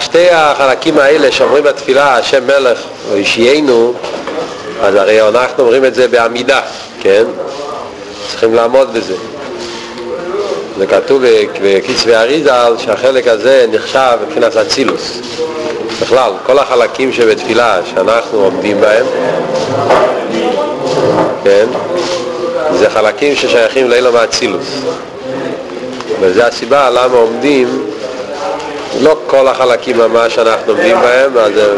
שתי החלקים האלה שאומרים בתפילה, השם מלך וישיינו, אז הרי אנחנו אומרים את זה בעמידה, כן? צריכים לעמוד בזה. זה כתוב בקצבי אריזל שהחלק הזה נחשב מבחינת אצילוס. בכלל, כל החלקים שבתפילה שאנחנו עומדים בהם, כן, זה חלקים ששייכים לאילו מאצילוס. וזו הסיבה למה עומדים לא כל החלקים ממש שאנחנו עומדים בהם,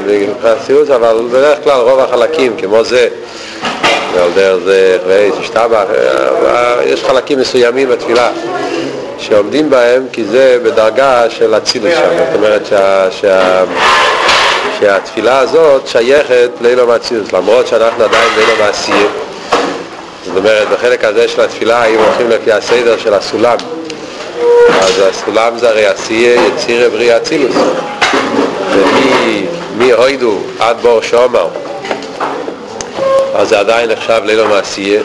מבחינת סיוס, אבל בדרך כלל רוב החלקים, כמו זה, ועל דרך זה, ושתבח, יש חלקים מסוימים בתפילה שעומדים בהם כי זה בדרגה של אצילוס שם, זאת אומרת שה, שה, שהתפילה הזאת שייכת לאילו מאצילוס, למרות שאנחנו עדיין באילו מעשייה. זאת אומרת, בחלק הזה של התפילה, אם הולכים לפי הסדר של הסולם, אז הסולם זה הרי עשייה יצירה בריא אצילוס. ומהוידו עד בור שומר, אז זה עדיין נחשב לילו מעשייה.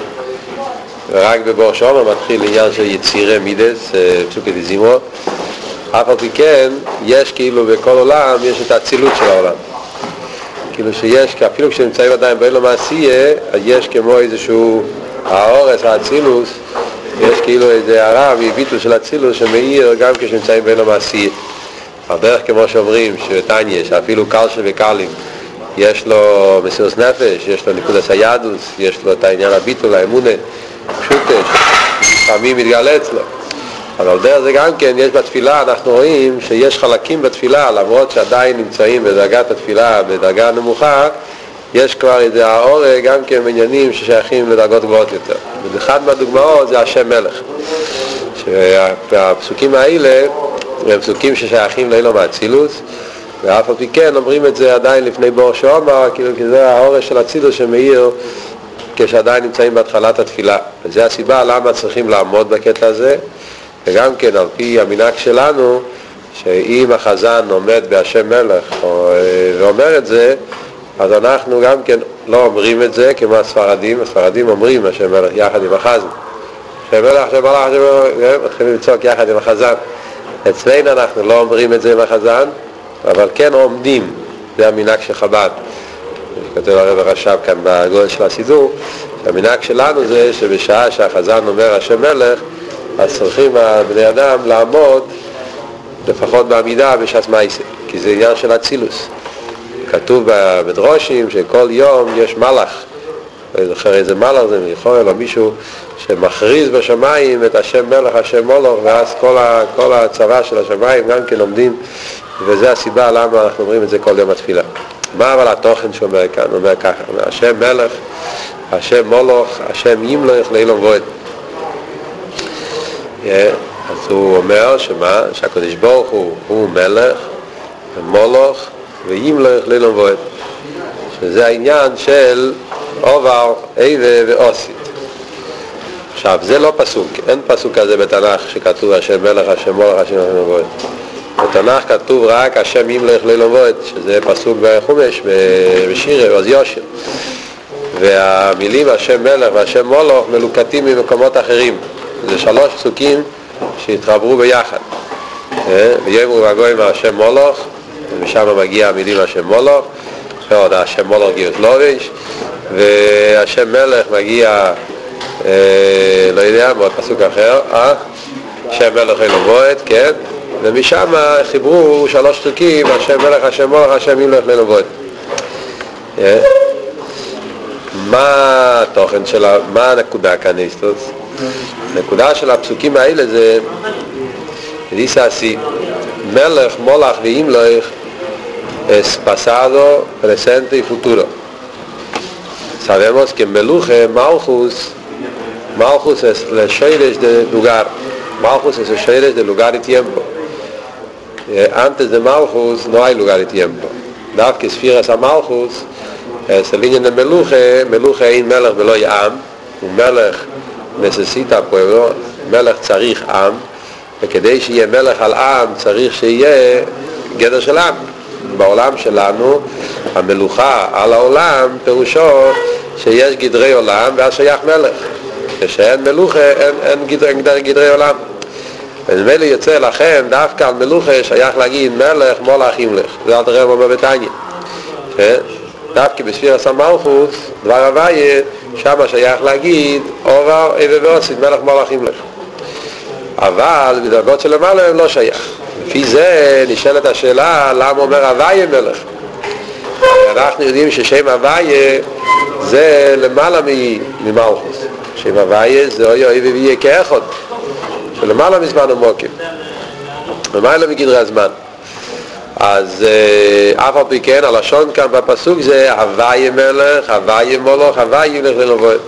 ורק בבור שומר מתחיל עניין של יצירה מידס, פסוקי דזימו. אף על פי כן, יש כאילו בכל עולם, יש את האצילות של העולם. כאילו שיש, אפילו כשנמצאים עדיין באילו מעשייה, יש כמו איזשהו האורס, האצילוס, יש כאילו איזה הרע מביטול של אצילוס שמאיר גם כשנמצאים בין המעשי. על כמו שאומרים, שטניה, שאפילו קלשן וקלים, יש לו מסירוס נפש, יש לו נקודס היהדוס, יש לו את העניין הביטול, האמונה, פשוטש, לפעמים מתגלה אצלו. אבל דרך זה גם כן, יש בתפילה, אנחנו רואים שיש חלקים בתפילה, למרות שעדיין נמצאים בדרגת התפילה, בדרגה נמוכה, יש כבר איזה האורה גם כן בעניינים ששייכים לדרגות גבוהות יותר. ואחד מהדוגמאות זה השם מלך. שהפסוקים האלה הם פסוקים ששייכים לאילו מאצילוס, ואף על פי כן אומרים את זה עדיין לפני בור שאומר, כאילו כי זה האורה של אצילוס שמאיר כשעדיין נמצאים בהתחלת התפילה. וזו הסיבה למה צריכים לעמוד בקטע הזה, וגם כן על פי המנהג שלנו, שאם החזן עומד בהשם מלך ואומר את זה, אז אנחנו גם כן לא אומרים את זה כמו הספרדים, הספרדים אומרים השם מלך יחד עם החזן. השם מלך, השם מלך, השם מלך, מתחילים לצעוק יחד עם החזן. אצלנו אנחנו לא אומרים את זה עם החזן, אבל כן עומדים, זה המנהג של חב"ד. כותב הרב הרש"ב כאן בגודל של הסידור, המנהג שלנו זה שבשעה שהחזן אומר השם מלך, אז צריכים בני אדם לעמוד לפחות בעמידה בשעת מייסה, כי זה עניין של אצילוס. כתוב בדרושים שכל יום יש מלאך, לא זוכר איזה מלאך זה מיכואל או מישהו שמכריז בשמיים את השם מלך, השם מולוך, ואז כל, ה, כל הצבא של השמיים גם כן עומדים, וזה הסיבה למה אנחנו אומרים את זה כל יום התפילה. מה אבל התוכן שאומר כאן? הוא אומר ככה, השם מלך, השם מולוך, השם ימלוך לאילום וועד. אז הוא אומר שמה? שהקדוש ברוך הוא הוא מלך ומולוך וימלוך לאילום וועד. שזה העניין של עובר, איבה ואוסית. עכשיו, זה לא פסוק, אין פסוק כזה בתנ"ך שכתוב השם מלך, השם מולך, השם מלך וועד. בתנ"ך כתוב רק השם ימלך לאילום וועד, שזה פסוק בחומש, בשיר, עוז יושר. והמילים השם מלך והשם מולוך מלוקטים ממקומות אחרים. זה שלוש פסוקים שהתחברו ביחד. ויאמרו והגויים השם מולוך, ומשם מגיע המילים השם מולוך, ועוד השם מולוך גיוס לובש, והשם מלך מגיע, אה, לא יודע, בעוד פסוק אחר, אה? השם מלך אלו בועט, כן? ומשם חיברו שלוש פסוקים, השם מלך, השם מולך, השם ילך אלו בועט. מה התוכן של, מה הנקודה כאן איסטוס? הנקודה של הפסוקים האלה זה דיסה Melech, Molach y Imloich es pasado, presente y futuro. Sabemos que Meluje, Malchus, Malchus es el Sheires de lugar. Malchus es el Sheires de lugar y tiempo. Eh, antes de Malchus no hay lugar y tiempo. Daf que esfiras a Malchus es el línea de Meluje, Meluje in Melech Veloy Am. Un Melech necesita pueblo, Melech Tzarich Am. וכדי שיהיה מלך על עם צריך שיהיה גדר של עם. בעולם שלנו, המלוכה על העולם, פירושו שיש גדרי עולם ואז שייך מלך. כשאין מלוכה אין, אין גדר, גדר, גדרי עולם. ונדמה יוצא לכן דווקא על מלוכה שייך להגיד מלך מולך ימלך זה אל תראה אומר בתניא כן? דווקא בספיר הסמלכוס דבר הוויה שם שייך להגיד אובר איבר ועושית מלך מולך ימלך אבל בדרגות של למעלה הם לא שייך. לפי זה נשאלת השאלה למה אומר הוויה מלך? אנחנו יודעים ששם הוויה זה למעלה ממלכוס. שם הוויה זה אוי אוי ויהיה כאחד שלמעלה מזמן ומוקים למעלה מגדרי הזמן? אז אף על פי כן הלשון כאן בפסוק זה הוויה מלך, הוויה מולך, הוויה ילך ללבוד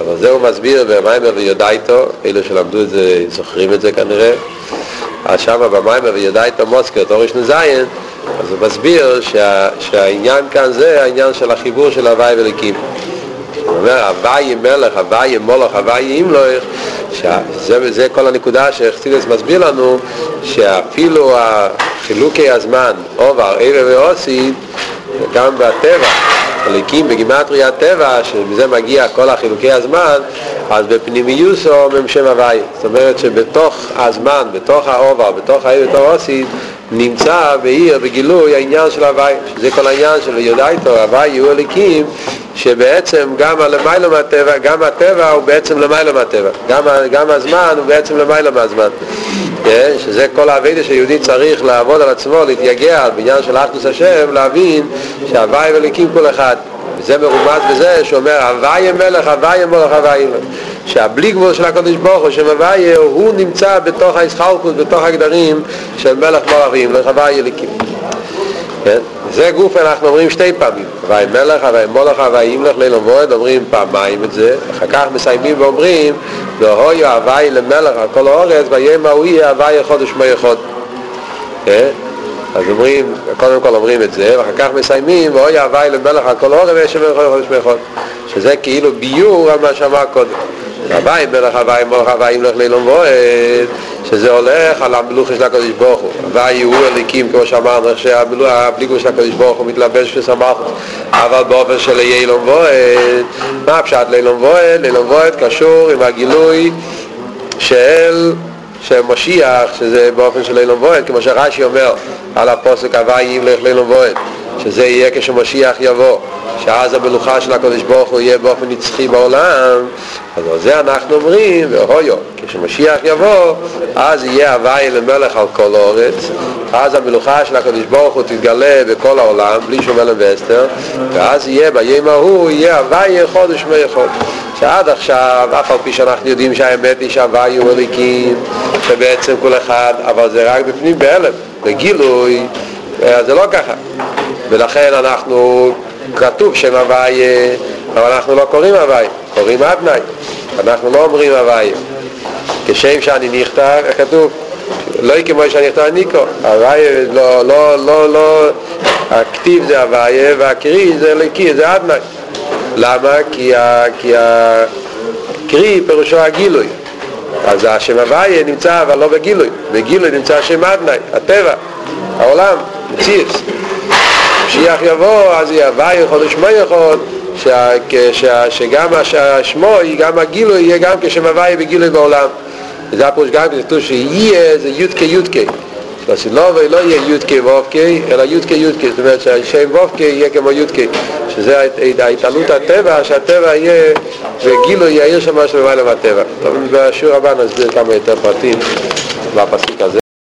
אבל זה הוא מסביר במיימר ויודע איתו אלו שלמדו את זה זוכרים את זה כנראה. אז שם במיימר ויודע איתו מוסקר תורש נזיין אז הוא מסביר שה, שהעניין כאן זה העניין של החיבור של הוואי וליקים הוא אומר הוואי מלך, הוואי מולך, הוואי ימלוך שזה זה כל הנקודה שחסידס מסביר לנו שאפילו חילוקי הזמן עובר, עבר ועושית גם בטבע חלקים בגימטרי הטבע שמזה מגיע כל החילוקי הזמן אז בפנימיוסו הם שם הוואי זאת אומרת שבתוך הזמן, בתוך העובר, בתוך העיר בתור עושית נמצא בעיר, בגילוי העניין של הוואי שזה כל העניין של יודע איתו, הוואי יהיו הליקים שבעצם גם הלמיילא מהטבע, גם הטבע הוא בעצם למיילא מהטבע. גם, גם הזמן הוא בעצם למיילא מהזמן. כן? שזה כל העבודה שיהודי צריך לעבוד על עצמו, להתייגע בעניין של אחדוס השם, להבין שהוואי וליקים כל אחד. וזה מרומז בזה שאומר הוואי מלך, הוואי מלך, הוואי מלך שהבלי גבול של הקדוש ברוך הוא, שם הוואי הוא נמצא בתוך הישחלקות, בתוך הגדרים של מלך וימלך, הוואי אליקים כן? זה גוף אנחנו אומרים שתי פעמים. הוואי מלך, הוואי מולך, הוואי ימלך ליל ומועד אומרים פעמיים את זה. אחר כך מסיימים ואומרים והוי הוואי למלך על כל האורץ ויהיה הוא יהיה הוואי חודש מי חוד כן? אז אומרים, קודם כל אומרים את זה ואחר כך מסיימים ואוי הוואי למלך על כל האורץ ויהיה שמי חודש מי חוד שזה כאילו ביור על מה שאמר קודם הוואי מלך הוואי מולך הוואי ימלך ליל ומועד שזה הולך על המלוכה של הקדוש ברוך הוא הוואי הוא אליקים כמו שאמרנו שהבליגו של הקדוש ברוך הוא מתלבש ושמח אבל באופן של אילון וועד מה פשט לאילון וועד? לאילון וועד קשור עם הגילוי של של משיח שזה באופן של אילון וועד כמו שרש"י אומר על הפוסק הוואי ימלך לאילון וועד שזה יהיה כשמשיח יבוא שאז המלוכה של הקדוש ברוך הוא יהיה באופן נצחי בעולם. אז על זה אנחנו אומרים והויו כשמשיח יבוא אז יהיה הוואי למלך על כל אורץ אז המלוכה של הקדוש ברוך הוא תתגלה בכל העולם בלי שום אלם ואסתר ואז יהיה ביום ההוא יהיה הוואי חודש מאחוד שעד עכשיו אף על פי שאנחנו יודעים שהאמת היא שהוואי הוא אליקים שבעצם כל אחד אבל זה רק בפנים בהלם בגילוי זה לא ככה ולכן אנחנו כתוב שם הוואי אבל אנחנו לא קוראים הוואי קוראים אדנאי. אנחנו לא אומרים הוואי. כשם שאני נכתב, כתוב? לא כמו שאני נכתב ניקו הוואי לא, לא, לא, לא הכתיב זה הוואי והקרי זה לקי, זה אדנאי. למה? כי, ה, כי הקרי פירושו הגילוי. אז השם הוואי נמצא אבל לא בגילוי. בגילוי נמצא השם אדנאי, הטבע, העולם, מציאס משיח יבוא, אז יהיה הוואי חודש מי יכול, שגם השמו, גם הגילוי יהיה גם כשם הוואי בגילוי בעולם. וזה הפירוש גם כתוב שיהיה זה יודקי יודקי. בסילובי לא יהיה יודקי וובקי, אלא יודקי יודקי, זאת אומרת שהשם וובקי יהיה כמו יודקי, שזה ההתעלות הטבע, שהטבע יהיה וגילוי יאיר שם משהו למעלה מהטבע. טוב, בשיעור הבא נסביר כמה יותר פרטים בפסוק הזה.